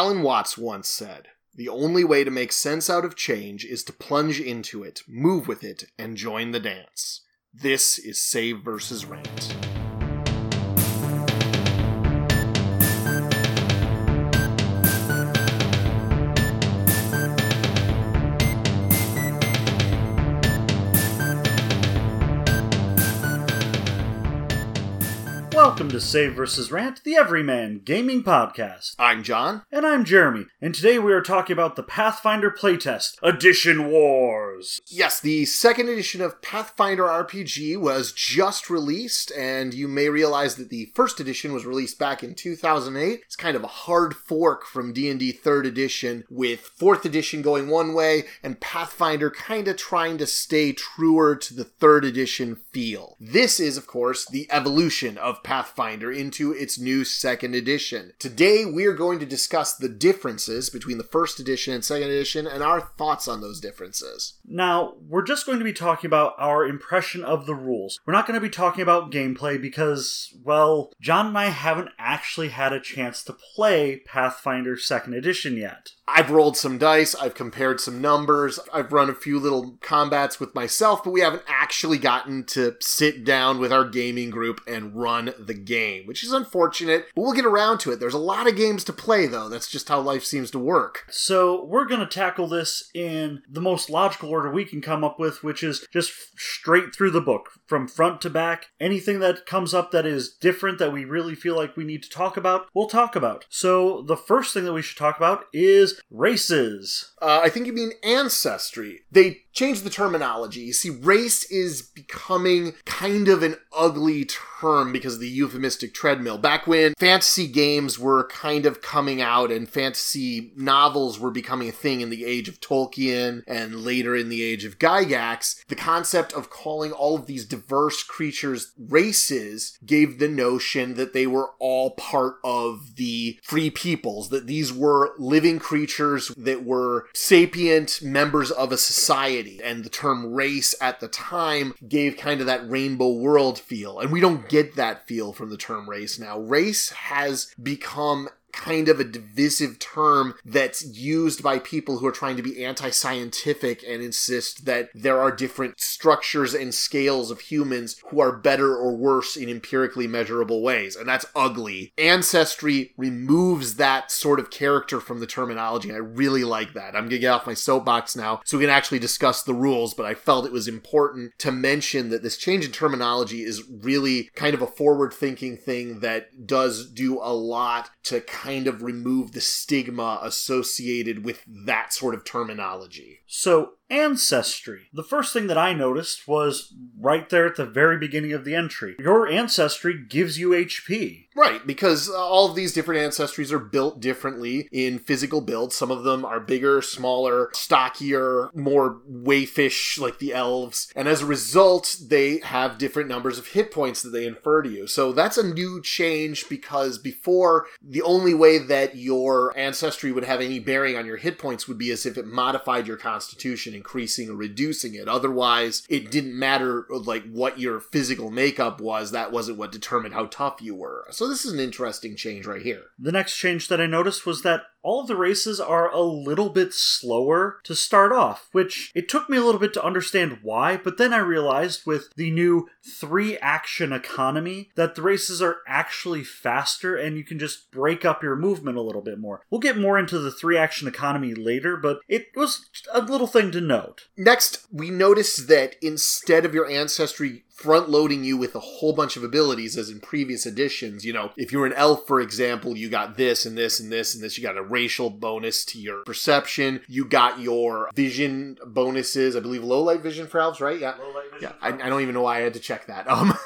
Alan Watts once said, The only way to make sense out of change is to plunge into it, move with it, and join the dance. This is Save versus Rant. Welcome to Save vs. Rant, the Everyman Gaming Podcast. I'm John. And I'm Jeremy, and today we are talking about the Pathfinder playtest, Edition Wars. Yes, the second edition of Pathfinder RPG was just released, and you may realize that the first edition was released back in 2008. It's kind of a hard fork from D&D 3rd edition, with 4th edition going one way, and Pathfinder kind of trying to stay truer to the 3rd edition feel. This is, of course, the evolution of Pathfinder into its new second edition. Today, we're going to discuss the differences between the first edition and second edition and our thoughts on those differences. Now, we're just going to be talking about our impression of the rules. We're not going to be talking about gameplay because, well, John and I haven't actually had a chance to play Pathfinder second edition yet. I've rolled some dice, I've compared some numbers, I've run a few little combats with myself, but we haven't actually gotten to sit down with our gaming group and run the game, which is unfortunate, but we'll get around to it. There's a lot of games to play, though. That's just how life seems to work. So, we're going to tackle this in the most logical order we can come up with, which is just straight through the book, from front to back. Anything that comes up that is different that we really feel like we need to talk about, we'll talk about. So, the first thing that we should talk about is races. Uh, I think you mean ancestry. They changed the terminology. You see, race is becoming kind of an ugly term because of the euphemistic treadmill. Back when fantasy games were kind of coming out and fantasy novels were becoming a thing in the age of Tolkien and later in the age of Gygax, the concept of calling all of these diverse creatures races gave the notion that they were all part of the free peoples, that these were living creatures that were sapient members of a society. And the term race at the time gave kind of that rainbow world feel. And we don't get that feel from the term race now. Race has become kind of a divisive term that's used by people who are trying to be anti-scientific and insist that there are different structures and scales of humans who are better or worse in empirically measurable ways and that's ugly. Ancestry removes that sort of character from the terminology and i really like that. I'm gonna get off my soapbox now so we can actually discuss the rules but i felt it was important to mention that this change in terminology is really kind of a forward thinking thing that does do a lot to kind of remove the stigma associated with that sort of terminology. So, ancestry. The first thing that I noticed was right there at the very beginning of the entry. Your ancestry gives you HP. Right, because uh, all of these different ancestries are built differently in physical builds. Some of them are bigger, smaller, stockier, more wayfish like the elves. And as a result, they have different numbers of hit points that they infer to you. So that's a new change because before, the only way that your ancestry would have any bearing on your hit points would be as if it modified your constitution increasing or reducing it. Otherwise, it didn't matter like what your physical makeup was. That wasn't what determined how tough you were. So this is an interesting change right here. The next change that I noticed was that all of the races are a little bit slower to start off, which it took me a little bit to understand why, but then I realized with the new three action economy that the races are actually faster and you can just break up your movement a little bit more. We'll get more into the three action economy later, but it was a little thing to note. Next, we noticed that instead of your ancestry front loading you with a whole bunch of abilities as in previous editions. You know, if you're an elf, for example, you got this and this and this and this. You got a racial bonus to your perception. You got your vision bonuses. I believe low light vision for elves, right? Yeah. Yeah. I, I, don't even know why I had to check that. Um,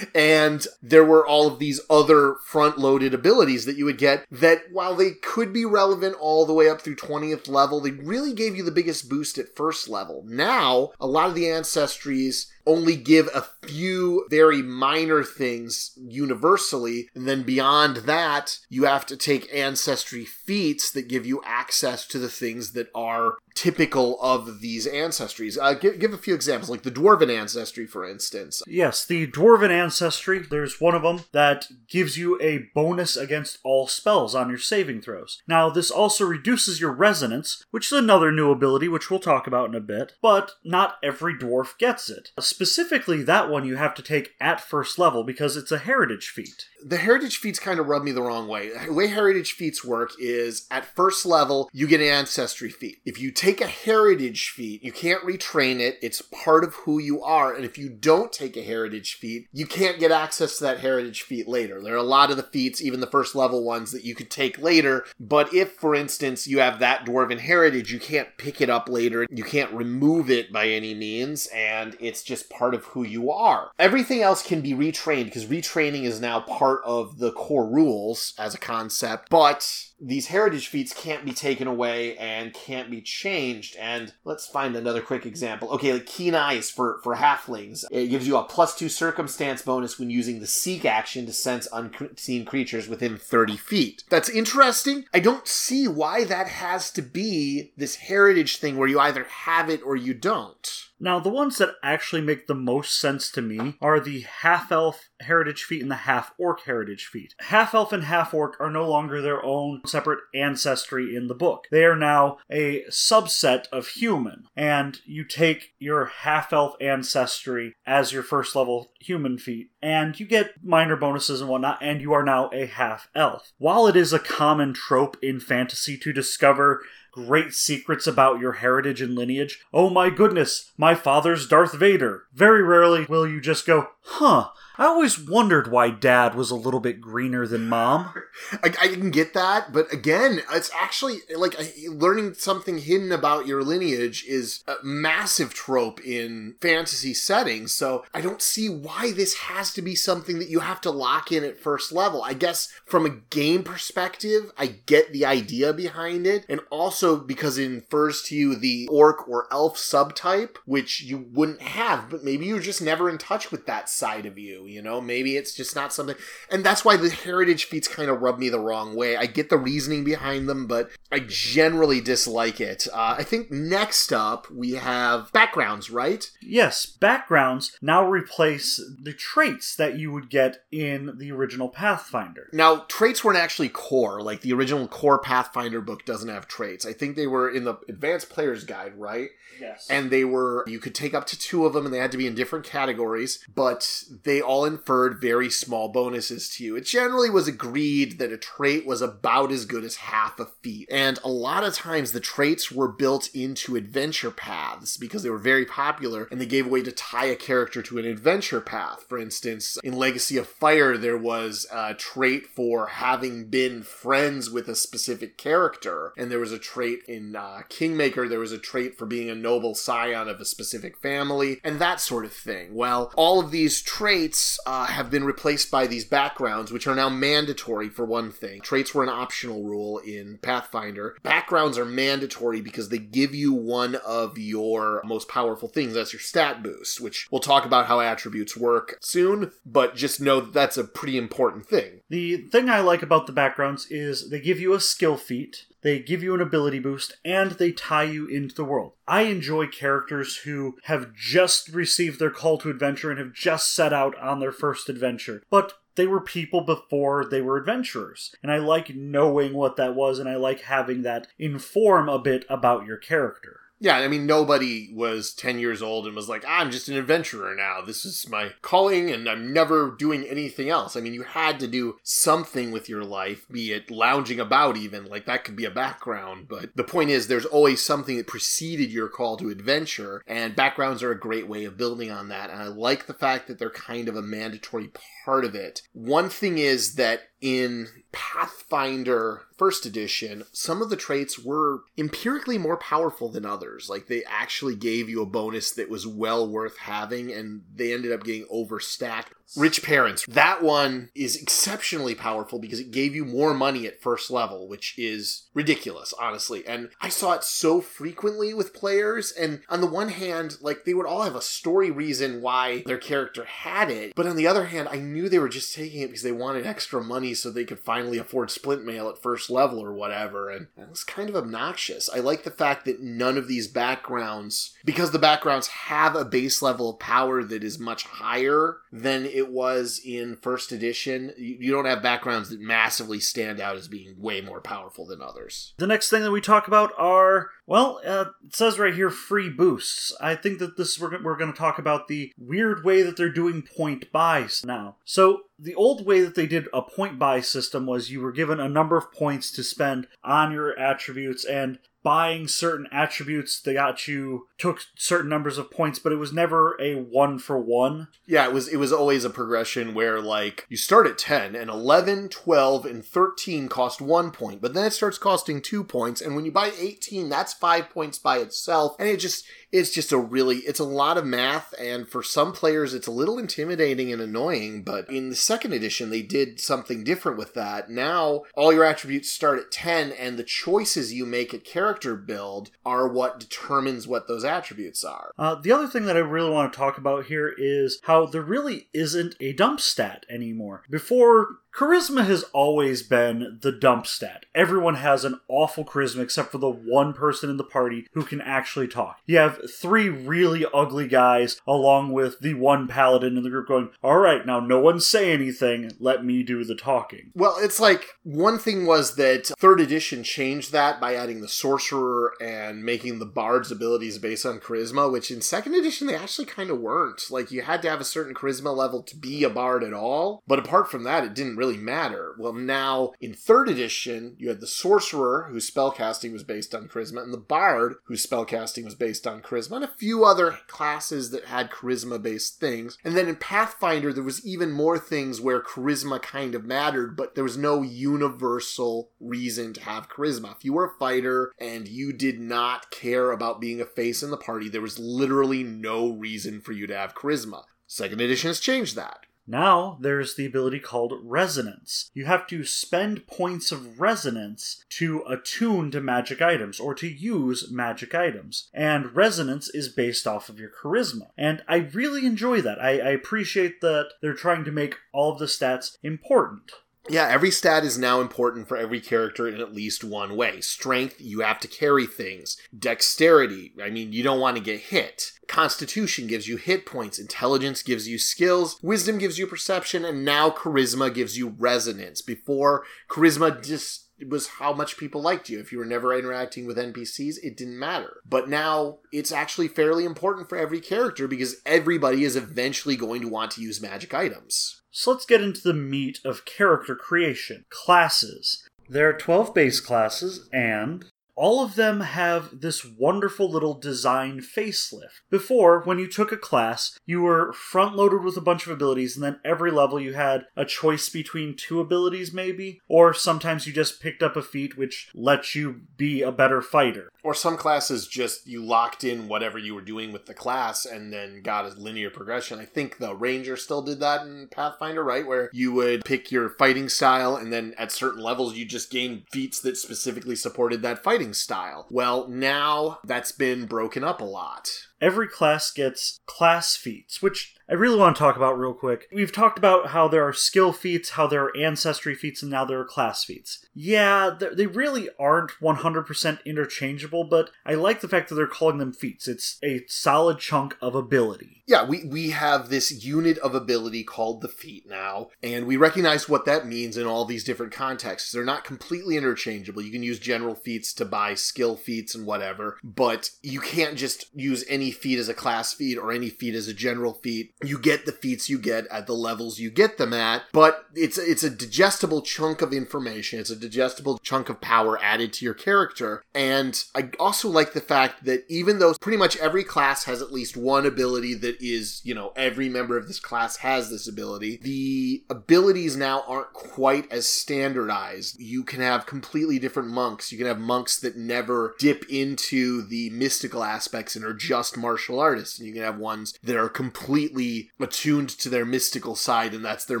and there were all of these other front loaded abilities that you would get that while they could be relevant all the way up through 20th level, they really gave you the biggest boost at first level. Now, a lot of the ancestries only give a few very minor things universally, and then beyond that, you have to take ancestry feats that give you access to the things that are typical of these ancestries. Uh, give, give a few examples, like the dwarven ancestry, for instance. Yes, the dwarven ancestry, there's one of them that gives you a bonus against all spells on your saving throws. Now, this also reduces your resonance, which is another new ability, which we'll talk about in a bit, but not every dwarf gets it. Specifically, that one you have to take at first level because it's a heritage feat. The heritage feats kind of rub me the wrong way. The way heritage feats work is at first level, you get an ancestry feat. If you take a heritage feat, you can't retrain it. It's part of who you are. And if you don't take a heritage feat, you can't get access to that heritage feat later. There are a lot of the feats, even the first level ones, that you could take later. But if, for instance, you have that dwarven heritage, you can't pick it up later. You can't remove it by any means. And it's just part of who you are. Everything else can be retrained because retraining is now part of the core rules as a concept. But these heritage feats can't be taken away and can't be changed. And let's find another quick example. Okay, like keen eyes for, for halflings. It gives you a plus two circumstance bonus when using the seek action to sense unseen creatures within 30 feet. That's interesting. I don't see why that has to be this heritage thing where you either have it or you don't. Now, the ones that actually make the most sense to me are the half elf heritage feat and the half orc heritage feat. Half elf and half orc are no longer their own separate ancestry in the book. They are now a subset of human, and you take your half elf ancestry as your first level human feat, and you get minor bonuses and whatnot, and you are now a half elf. While it is a common trope in fantasy to discover great secrets about your heritage and lineage. Oh my goodness, my father's Darth Vader. Very rarely will you just go, huh, I always wondered why dad was a little bit greener than mom. I, I can get that, but again, it's actually like learning something hidden about your lineage is a massive trope in fantasy settings. So I don't see why this has to be something that you have to lock in at first level. I guess from a game perspective, I get the idea behind it. And also because it infers to you the orc or elf subtype, which you wouldn't have, but maybe you're just never in touch with that side of you you know? Maybe it's just not something and that's why the heritage feats kind of rub me the wrong way. I get the reasoning behind them but i generally dislike it. Uh, i think next up we have backgrounds right? Yes backgrounds now replace the traits that you would get in the original pathfinder. Now traits weren't actually core like the original core pathfinder book doesn't have traits. I think they were in the advanced players guide right? Yes. And they were you could take up to two of them and they had to be in different categories but they all inferred very small bonuses to you. It generally was agreed that a trait was about as good as half a feat. And a lot of times the traits were built into adventure paths because they were very popular and they gave way to tie a character to an adventure path. For instance, in Legacy of Fire, there was a trait for having been friends with a specific character, and there was a trait in uh, Kingmaker, there was a trait for being a noble scion of a specific family, and that sort of thing. Well, all of these traits traits uh, have been replaced by these backgrounds, which are now mandatory for one thing. Traits were an optional rule in Pathfinder. Backgrounds are mandatory because they give you one of your most powerful things. That's your stat boost, which we'll talk about how attributes work soon, but just know that that's a pretty important thing. The thing I like about the backgrounds is they give you a skill feat they give you an ability boost, and they tie you into the world. I enjoy characters who have just received their call to adventure and have just set out on their first adventure, but they were people before they were adventurers. And I like knowing what that was, and I like having that inform a bit about your character. Yeah, I mean, nobody was 10 years old and was like, I'm just an adventurer now. This is my calling and I'm never doing anything else. I mean, you had to do something with your life, be it lounging about even, like that could be a background. But the point is, there's always something that preceded your call to adventure, and backgrounds are a great way of building on that. And I like the fact that they're kind of a mandatory part of it. One thing is that in Pathfinder first edition, some of the traits were empirically more powerful than others. Like they actually gave you a bonus that was well worth having, and they ended up getting overstacked. Rich Parents. That one is exceptionally powerful because it gave you more money at first level, which is ridiculous, honestly. And I saw it so frequently with players. And on the one hand, like they would all have a story reason why their character had it. But on the other hand, I knew they were just taking it because they wanted extra money so they could finally afford splint mail at first level or whatever. And it was kind of obnoxious. I like the fact that none of these backgrounds, because the backgrounds have a base level of power that is much higher than it was in first edition, you don't have backgrounds that massively stand out as being way more powerful than others. The next thing that we talk about are, well, uh, it says right here free boosts. I think that this we're, we're going to talk about the weird way that they're doing point buys now. So the old way that they did a point buy system was you were given a number of points to spend on your attributes and buying certain attributes they got you took certain numbers of points but it was never a one for one. Yeah it was it was always a progression where like you start at 10 and 11 12 and 13 cost one point but then it starts costing two points and when you buy 18 that's five points by itself and it just it's just a really it's a lot of math and for some players it's a little intimidating and annoying but in the second edition they did something different with that. Now all your attributes start at 10 and the choices you make at character build are what determines what those attributes are. Uh, the other thing that i really want to talk about here is how there really isn't a dump stat anymore. Before Charisma has always been the dump stat. Everyone has an awful charisma except for the one person in the party who can actually talk. You have three really ugly guys along with the one paladin in the group going, All right, now no one say anything, let me do the talking. Well, it's like one thing was that third edition changed that by adding the sorcerer and making the bard's abilities based on charisma, which in second edition they actually kind of weren't. Like you had to have a certain charisma level to be a bard at all, but apart from that, it didn't really matter. Well, now in third edition, you had the sorcerer whose spellcasting was based on charisma, and the bard whose spellcasting was based on charisma, and a few other classes that had charisma based things. And then in Pathfinder, there was even more things where charisma kind of mattered, but there was no universal reason to have charisma. If you were a fighter and you did not care about being a face in the party, there was literally no reason for you to have charisma. Second edition has changed that. Now there's the ability called resonance. You have to spend points of resonance to attune to magic items or to use magic items. And resonance is based off of your charisma. And I really enjoy that. I, I appreciate that they're trying to make all of the stats important. Yeah, every stat is now important for every character in at least one way. Strength, you have to carry things. Dexterity, I mean, you don't want to get hit. Constitution gives you hit points. Intelligence gives you skills. Wisdom gives you perception. And now charisma gives you resonance. Before, charisma just was how much people liked you. If you were never interacting with NPCs, it didn't matter. But now it's actually fairly important for every character because everybody is eventually going to want to use magic items. So let's get into the meat of character creation classes. There are 12 base classes, and all of them have this wonderful little design facelift. Before, when you took a class, you were front loaded with a bunch of abilities, and then every level you had a choice between two abilities, maybe, or sometimes you just picked up a feat which lets you be a better fighter. Or some classes just you locked in whatever you were doing with the class and then got a linear progression. I think the Ranger still did that in Pathfinder, right? Where you would pick your fighting style, and then at certain levels you just gain feats that specifically supported that fighting style. Well, now that's been broken up a lot. Every class gets class feats, which I really want to talk about real quick. We've talked about how there are skill feats, how there are ancestry feats, and now there are class feats. Yeah, they really aren't 100% interchangeable, but I like the fact that they're calling them feats. It's a solid chunk of ability. Yeah, we, we have this unit of ability called the feat now, and we recognize what that means in all these different contexts. They're not completely interchangeable. You can use general feats to buy skill feats and whatever, but you can't just use any feat as a class feat or any feat as a general feat you get the feats you get at the levels you get them at, but it's it's a digestible chunk of information. It's a digestible chunk of power added to your character. And I also like the fact that even though pretty much every class has at least one ability that is, you know, every member of this class has this ability, the abilities now aren't quite as standardized. You can have completely different monks. You can have monks that never dip into the mystical aspects and are just martial artists, and you can have ones that are completely attuned to their mystical side, and that's their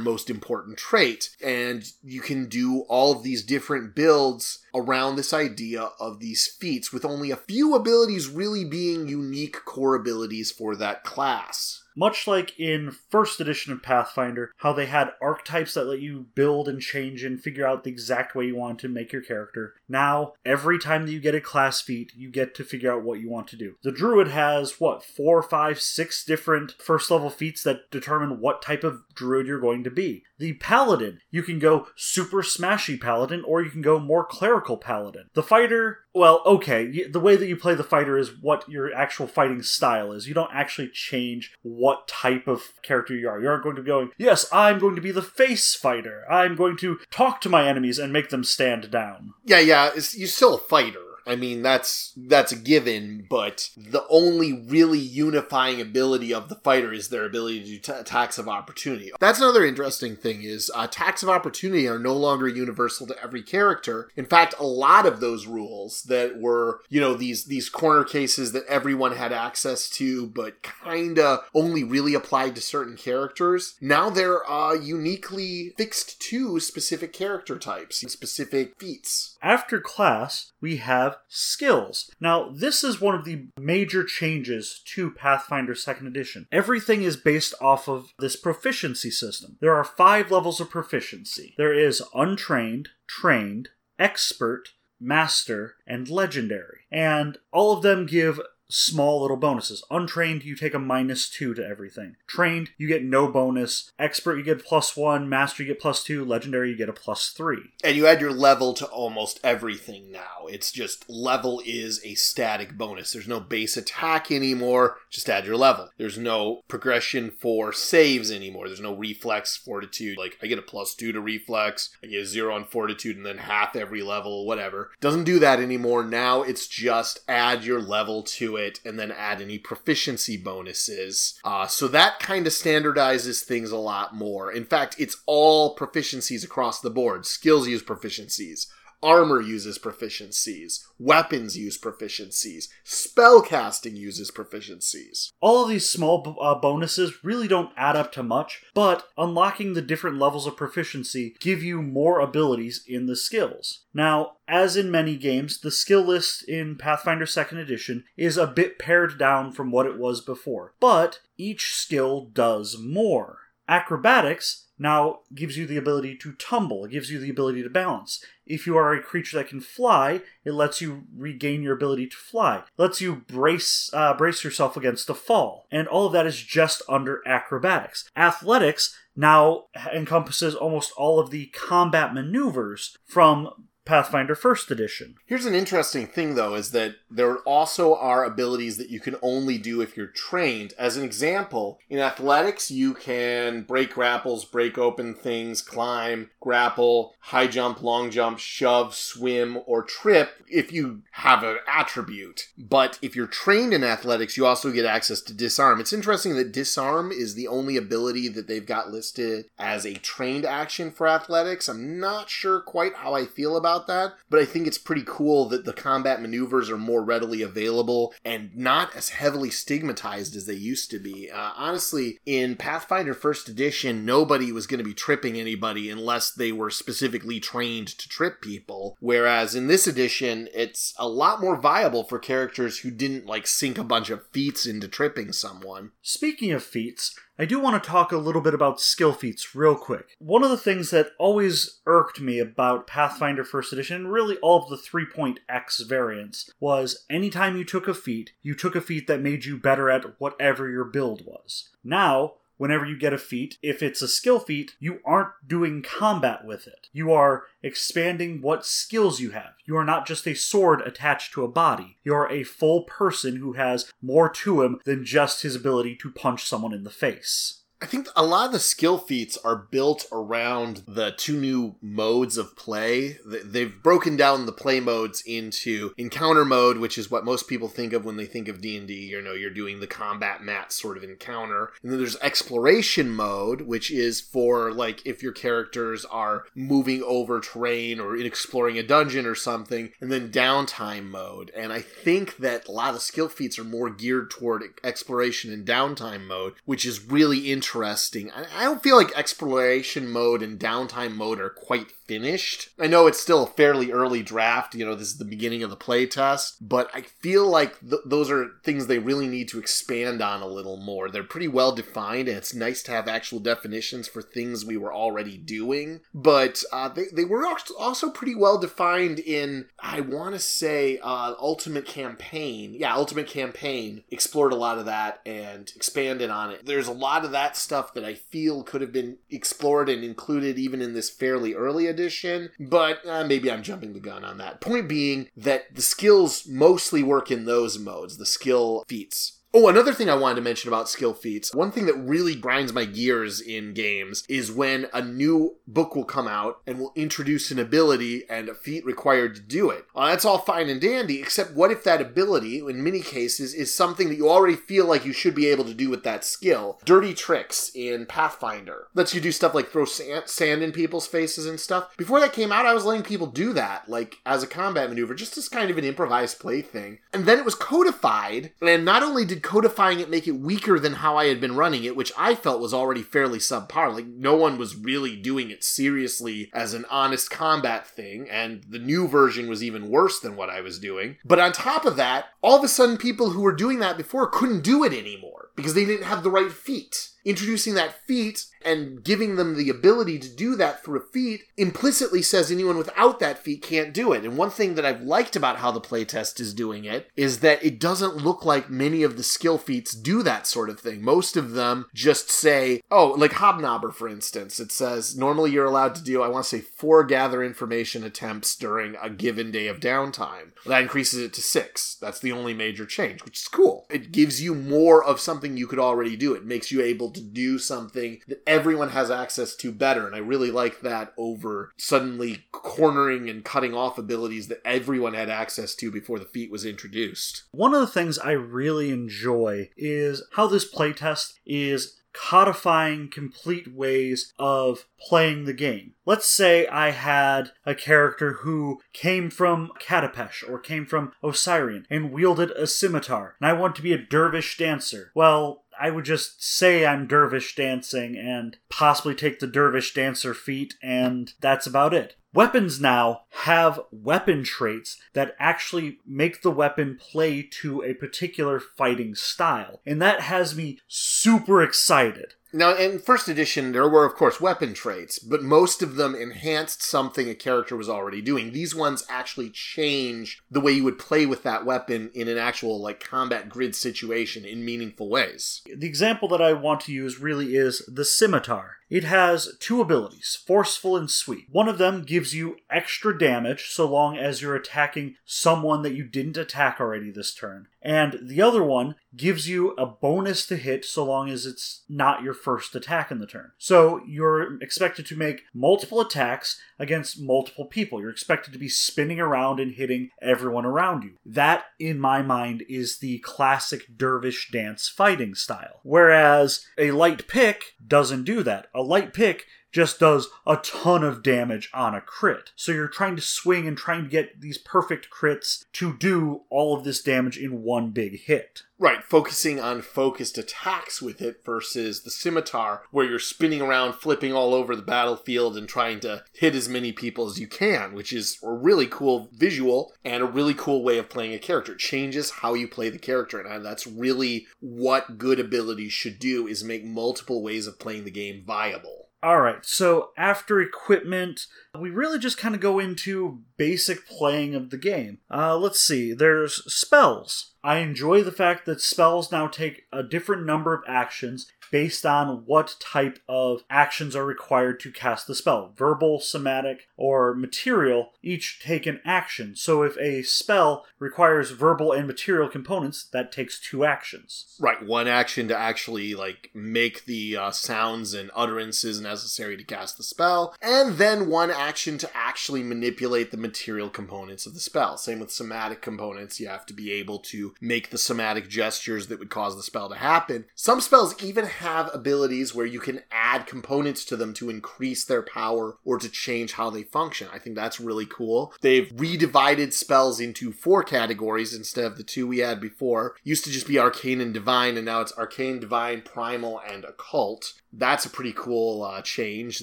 most important trait. And you can do all of these different builds around this idea of these feats, with only a few abilities really being unique core abilities for that class much like in first edition of Pathfinder, how they had archetypes that let you build and change and figure out the exact way you want to make your character. Now, every time that you get a class feat, you get to figure out what you want to do. The druid has what four, five, six different first level feats that determine what type of druid you're going to be. The paladin, you can go super smashy paladin or you can go more clerical paladin. The fighter, well, okay, the way that you play the fighter is what your actual fighting style is. You don't actually change what type of character you are. You aren't going to be going, yes, I'm going to be the face fighter. I'm going to talk to my enemies and make them stand down. Yeah, yeah, you're still a fighter. I mean, that's that's a given, but the only really unifying ability of the fighter is their ability to do t- attacks of opportunity. That's another interesting thing is uh, attacks of opportunity are no longer universal to every character. In fact, a lot of those rules that were, you know, these these corner cases that everyone had access to, but kinda only really applied to certain characters. Now they're uh, uniquely fixed to specific character types, specific feats. After class, we have skills. Now, this is one of the major changes to Pathfinder 2nd Edition. Everything is based off of this proficiency system. There are five levels of proficiency there is untrained, trained, expert, master, and legendary. And all of them give small little bonuses. Untrained, you take a minus two to everything. Trained, you get no bonus. Expert, you get plus one. Master, you get plus two. Legendary, you get a plus three. And you add your level to almost everything now. It's just level is a static bonus. There's no base attack anymore. Just add your level. There's no progression for saves anymore. There's no reflex fortitude. Like, I get a plus two to reflex. I get a zero on fortitude and then half every level, whatever. Doesn't do that anymore. Now it's just add your level to it and then add any proficiency bonuses. Uh, so that kind of standardizes things a lot more. In fact, it's all proficiencies across the board. Skills use proficiencies. Armor uses proficiencies. Weapons use proficiencies. Spellcasting uses proficiencies. All of these small uh, bonuses really don't add up to much, but unlocking the different levels of proficiency give you more abilities in the skills. Now, as in many games, the skill list in Pathfinder 2nd Edition is a bit pared down from what it was before, but each skill does more. Acrobatics now gives you the ability to tumble, it gives you the ability to balance. If you are a creature that can fly, it lets you regain your ability to fly. It lets you brace uh, brace yourself against a fall, and all of that is just under acrobatics. Athletics now encompasses almost all of the combat maneuvers from Pathfinder First Edition. Here's an interesting thing, though, is that there also are abilities that you can only do if you're trained. As an example, in athletics, you can break grapples, break open things, climb, grapple, high jump, long jump, shove, swim, or trip if you have an attribute. But if you're trained in athletics, you also get access to disarm. It's interesting that disarm is the only ability that they've got listed as a trained action for athletics. I'm not sure quite how I feel about about that, but I think it's pretty cool that the combat maneuvers are more readily available and not as heavily stigmatized as they used to be. Uh, honestly, in Pathfinder First Edition, nobody was going to be tripping anybody unless they were specifically trained to trip people. Whereas in this edition, it's a lot more viable for characters who didn't like sink a bunch of feats into tripping someone. Speaking of feats, I do want to talk a little bit about skill feats real quick. One of the things that always irked me about Pathfinder First Edition, really all of the 3.x variants, was anytime you took a feat, you took a feat that made you better at whatever your build was. Now, whenever you get a feat, if it's a skill feat, you aren't doing combat with it. You are expanding what skills you have. You are not just a sword attached to a body. You are a full person who has more to him than just his ability to punch someone in the face. I think a lot of the skill feats are built around the two new modes of play. They've broken down the play modes into encounter mode, which is what most people think of when they think of D&D. You know, you're doing the combat mat sort of encounter. And then there's exploration mode, which is for like if your characters are moving over terrain or exploring a dungeon or something, and then downtime mode. And I think that a lot of the skill feats are more geared toward exploration and downtime mode, which is really interesting interesting. I don't feel like exploration mode and downtime mode are quite finished. I know it's still a fairly early draft, you know, this is the beginning of the playtest, but I feel like th- those are things they really need to expand on a little more. They're pretty well defined, and it's nice to have actual definitions for things we were already doing, but uh, they, they were also pretty well defined in, I want to say, uh, Ultimate Campaign. Yeah, Ultimate Campaign explored a lot of that and expanded on it. There's a lot of that stuff that I feel could have been explored and included even in this fairly early edition, but uh, maybe I'm jumping the gun on that. Point being that the skills mostly work in those modes, the skill feats. Oh, another thing I wanted to mention about skill feats. One thing that really grinds my gears in games is when a new book will come out and will introduce an ability and a feat required to do it. Well, that's all fine and dandy, except what if that ability, in many cases, is something that you already feel like you should be able to do with that skill? Dirty tricks in Pathfinder lets you do stuff like throw sand in people's faces and stuff. Before that came out, I was letting people do that, like as a combat maneuver, just as kind of an improvised play thing. And then it was codified, and not only did codifying it make it weaker than how I had been running it, which I felt was already fairly subpar. Like no one was really doing it seriously as an honest combat thing, and the new version was even worse than what I was doing. But on top of that, all of a sudden people who were doing that before couldn't do it anymore because they didn't have the right feat introducing that feat and giving them the ability to do that through a feat implicitly says anyone without that feat can't do it. And one thing that I've liked about how the playtest is doing it is that it doesn't look like many of the skill feats do that sort of thing. Most of them just say, oh, like Hobnobber, for instance, it says normally you're allowed to do, I want to say, four gather information attempts during a given day of downtime. That increases it to six. That's the only major change, which is cool. It gives you more of something you could already do. It makes you able to do something that everyone has access to better. And I really like that over suddenly cornering and cutting off abilities that everyone had access to before the feat was introduced. One of the things I really enjoy is how this playtest is codifying complete ways of playing the game. Let's say I had a character who came from Katapesh or came from Osirion and wielded a scimitar, and I want to be a dervish dancer. Well, I would just say I'm dervish dancing and possibly take the dervish dancer feat, and that's about it. Weapons now have weapon traits that actually make the weapon play to a particular fighting style. And that has me super excited. Now, in first edition, there were, of course, weapon traits, but most of them enhanced something a character was already doing. These ones actually change the way you would play with that weapon in an actual, like, combat grid situation in meaningful ways. The example that I want to use really is the scimitar. It has two abilities, forceful and sweep. One of them gives you extra damage so long as you're attacking someone that you didn't attack already this turn. And the other one gives you a bonus to hit so long as it's not your first attack in the turn. So you're expected to make multiple attacks against multiple people. You're expected to be spinning around and hitting everyone around you. That, in my mind, is the classic dervish dance fighting style. Whereas a light pick doesn't do that. A light pick just does a ton of damage on a crit. So you're trying to swing and trying to get these perfect crits to do all of this damage in one big hit. Right, focusing on focused attacks with it versus the scimitar, where you're spinning around, flipping all over the battlefield, and trying to hit as many people as you can, which is a really cool visual and a really cool way of playing a character. It changes how you play the character, and that's really what good abilities should do: is make multiple ways of playing the game viable. All right, so after equipment, we really just kind of go into basic playing of the game. Uh, let's see, there's spells. I enjoy the fact that spells now take a different number of actions based on what type of actions are required to cast the spell verbal, somatic, or material, each take an action. So if a spell requires verbal and material components, that takes two actions. Right, one action to actually like make the uh, sounds and utterances necessary to cast the spell, and then one action to actually manipulate the material components of the spell. Same with somatic components, you have to be able to make the somatic gestures that would cause the spell to happen. Some spells even have abilities where you can add components to them to increase their power or to change how they function. I think that's really cool. They've redivided spells into four categories instead of the two we had before. Used to just be arcane and divine, and now it's arcane, divine, primal, and occult that's a pretty cool uh, change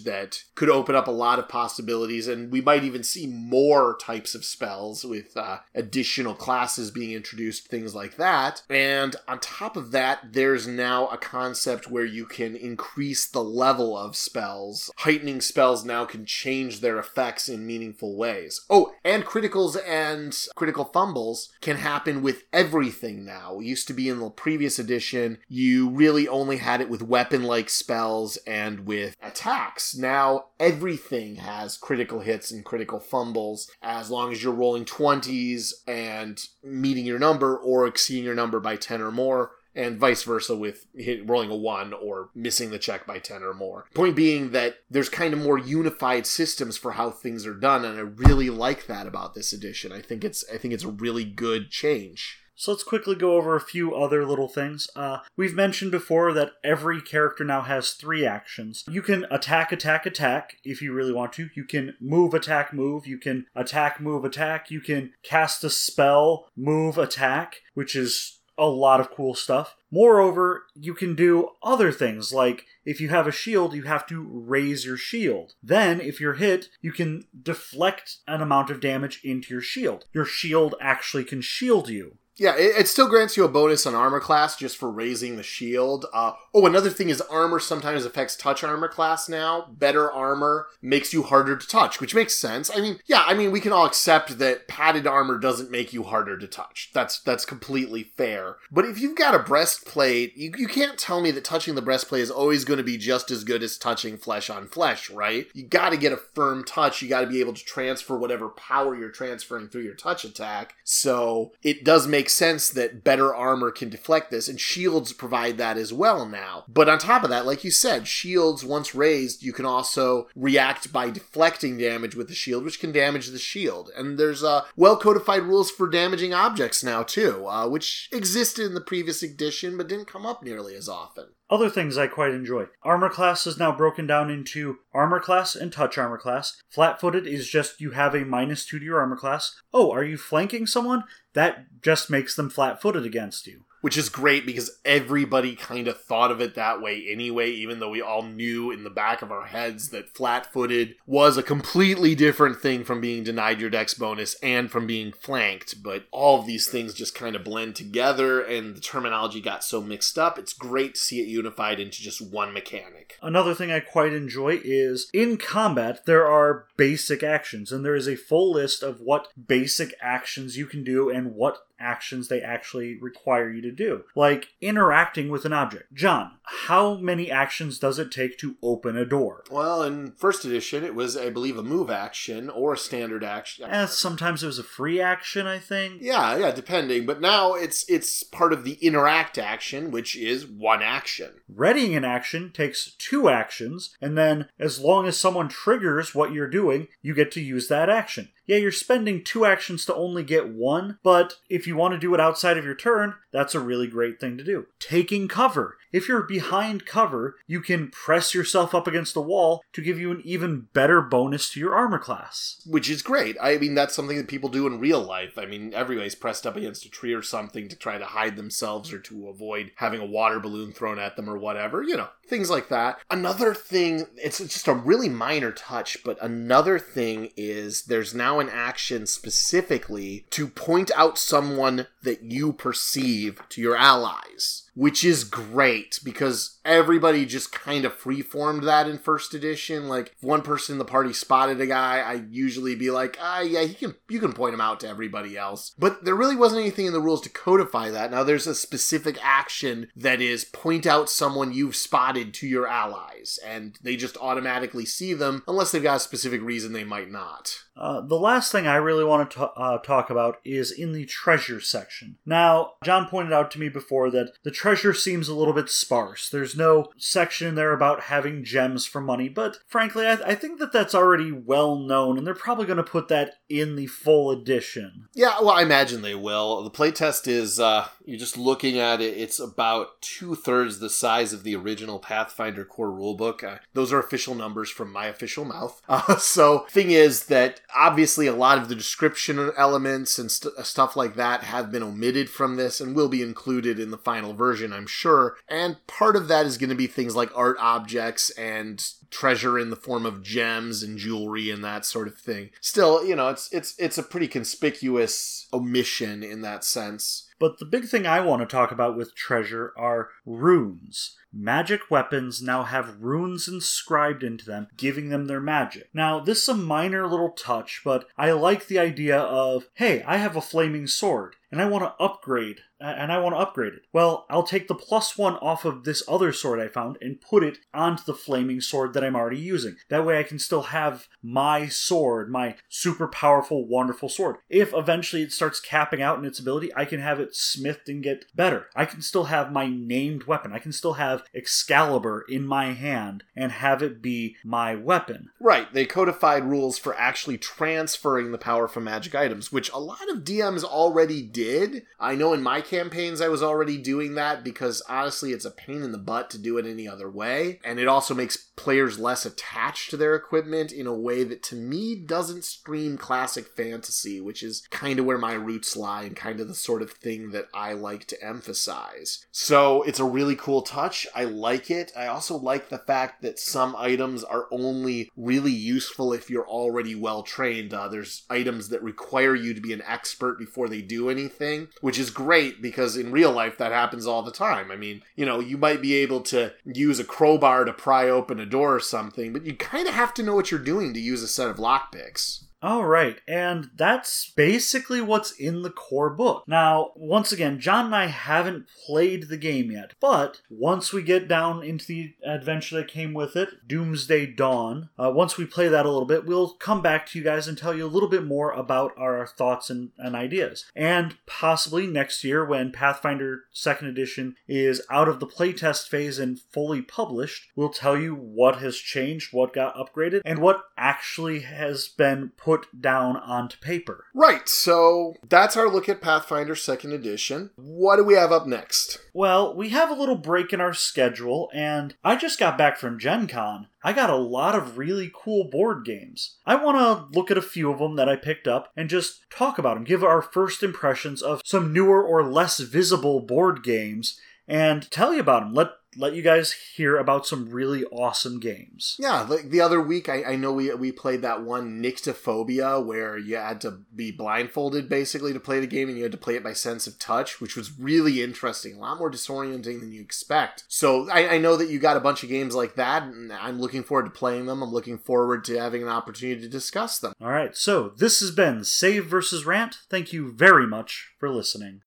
that could open up a lot of possibilities and we might even see more types of spells with uh, additional classes being introduced things like that and on top of that there's now a concept where you can increase the level of spells. Heightening spells now can change their effects in meaningful ways. Oh and criticals and critical fumbles can happen with everything now. It used to be in the previous edition you really only had it with weapon like spells spells and with attacks. Now everything has critical hits and critical fumbles as long as you're rolling 20s and meeting your number or exceeding your number by 10 or more and vice versa with hit, rolling a 1 or missing the check by 10 or more. Point being that there's kind of more unified systems for how things are done and I really like that about this edition. I think it's I think it's a really good change. So let's quickly go over a few other little things. Uh, we've mentioned before that every character now has three actions. You can attack, attack, attack if you really want to. You can move, attack, move. You can attack, move, attack. You can cast a spell, move, attack, which is a lot of cool stuff. Moreover, you can do other things like if you have a shield, you have to raise your shield. Then, if you're hit, you can deflect an amount of damage into your shield. Your shield actually can shield you. Yeah, it, it, still grants you a bonus on armor class just for raising the shield. Uh, oh, another thing is armor sometimes affects touch armor class now. Better armor makes you harder to touch, which makes sense. I mean, yeah, I mean we can all accept that padded armor doesn't make you harder to touch. That's that's completely fair. But if you've got a breastplate, you, you can't tell me that touching the breastplate is always going to be just as good as touching flesh on flesh, right? You got to get a firm touch. You got to be able to transfer whatever power you're transferring through your touch attack. So it does make sense that better armor can deflect this, and shields provide that as well now. But on top of that, like you said, shields, once raised, you can also react by deflecting damage with the shield, which can damage the shield. And there's uh, well codified rules for damaging objects now, too, uh, which existed in the previous edition but didn't come up nearly as often. Other things I quite enjoy. Armor class is now broken down into armor class and touch armor class. Flat footed is just you have a minus two to your armor class. Oh, are you flanking someone? That just makes them flat footed against you which is great because everybody kind of thought of it that way anyway, even though we all knew in the back of our heads that flat footed was a completely different thing from being denied your dex bonus and from being flanked. But all of these things just kind of blend together and the terminology got so mixed up. It's great to see it unified into just one mechanic. Another thing I quite enjoy is in combat, there are basic actions, and there is a full list of what basic actions you can do and what actions they actually require you to do, like interacting with an object. John, how many actions does it take to open a door? Well, in first edition, it was, I believe, a move action or a standard action. Eh, sometimes it was a free action, I think. Yeah, yeah, depending. But now it's it's part of the interact action, which is one action. Readying an action takes two actions, and then as long as someone triggers what you're doing, you get to use that action yeah, you're spending two actions to only get one, but if you want to do it outside of your turn, that's a really great thing to do. Taking cover. If you're behind cover, you can press yourself up against the wall to give you an even better bonus to your armor class. Which is great. I mean, that's something that people do in real life. I mean, everybody's pressed up against a tree or something to try to hide themselves or to avoid having a water balloon thrown at them or whatever. You know, things like that. Another thing, it's just a really minor touch, but another thing is there's now now an action specifically to point out someone that you perceive to your allies which is great because everybody just kind of freeformed that in first edition. Like if one person in the party spotted a guy, I usually be like, ah, yeah, he can you can point him out to everybody else. But there really wasn't anything in the rules to codify that. Now there's a specific action that is point out someone you've spotted to your allies, and they just automatically see them unless they've got a specific reason they might not. Uh, the last thing I really want to uh, talk about is in the treasure section. Now, John pointed out to me before that the treasure seems a little bit sparse. There's no section in there about having gems for money, but frankly, I, th- I think that that's already well known, and they're probably going to put that in the full edition. Yeah, well, I imagine they will. The playtest is, uh, you're just looking at it, it's about two thirds the size of the original Pathfinder core rulebook. Uh, those are official numbers from my official mouth. Uh, so, thing is that obviously a lot of the description elements and st- stuff like that have been omitted from this and will be included in the final version, I'm sure. And part of that is going to be things like art objects and treasure in the form of gems and jewelry and that sort of thing. Still, you know, it's it's it's a pretty conspicuous omission in that sense. But the big thing I want to talk about with treasure are runes. Magic weapons now have runes inscribed into them, giving them their magic. Now, this is a minor little touch, but I like the idea of hey, I have a flaming sword and I want to upgrade and I want to upgrade it. Well, I'll take the plus one off of this other sword I found and put it onto the flaming sword that I'm already using. That way I can still have my sword, my super powerful, wonderful sword. If eventually it starts capping out in its ability, I can have it smithed and get better. I can still have my named weapon. I can still have Excalibur in my hand and have it be my weapon. Right. They codified rules for actually transferring the power from magic items, which a lot of DMs already did. I know in my campaigns I was already doing that because honestly it's a pain in the butt to do it any other way. And it also makes players less attached to their equipment in a way that to me doesn't scream classic fantasy, which is kind of where my roots lie and kind of the sort of thing that I like to emphasize. So it's a really cool touch. I like it. I also like the fact that some items are only really useful if you're already well trained. Uh, there's items that require you to be an expert before they do anything, which is great because in real life that happens all the time. I mean, you know, you might be able to use a crowbar to pry open a door or something, but you kind of have to know what you're doing to use a set of lockpicks. All right, and that's basically what's in the core book. Now, once again, John and I haven't played the game yet, but once we get down into the adventure that came with it, Doomsday Dawn, uh, once we play that a little bit, we'll come back to you guys and tell you a little bit more about our thoughts and, and ideas. And possibly next year, when Pathfinder 2nd Edition is out of the playtest phase and fully published, we'll tell you what has changed, what got upgraded, and what actually has been put down onto paper. Right, so that's our look at Pathfinder 2nd Edition. What do we have up next? Well, we have a little break in our schedule, and I just got back from Gen Con. I got a lot of really cool board games. I want to look at a few of them that I picked up and just talk about them, give our first impressions of some newer or less visible board games, and tell you about them. Let let you guys hear about some really awesome games. Yeah, like the other week, I, I know we we played that one Nyctophobia where you had to be blindfolded basically to play the game, and you had to play it by sense of touch, which was really interesting, a lot more disorienting than you expect. So I, I know that you got a bunch of games like that, and I'm looking forward to playing them. I'm looking forward to having an opportunity to discuss them. All right, so this has been Save versus Rant. Thank you very much for listening.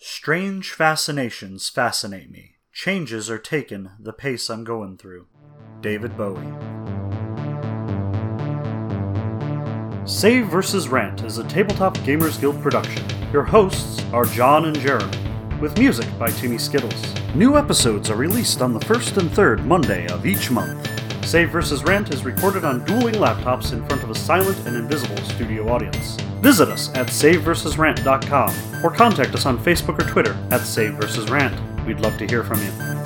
Strange fascinations fascinate me. Changes are taken the pace I'm going through. David Bowie. Save vs. Rant is a Tabletop Gamers Guild production. Your hosts are John and Jeremy, with music by Timmy Skittles. New episodes are released on the first and third Monday of each month. Save vs. Rant is recorded on dueling laptops in front of a silent and invisible studio audience. Visit us at SaveVersusRant.com or contact us on Facebook or Twitter at Save vs. Rant. We'd love to hear from you.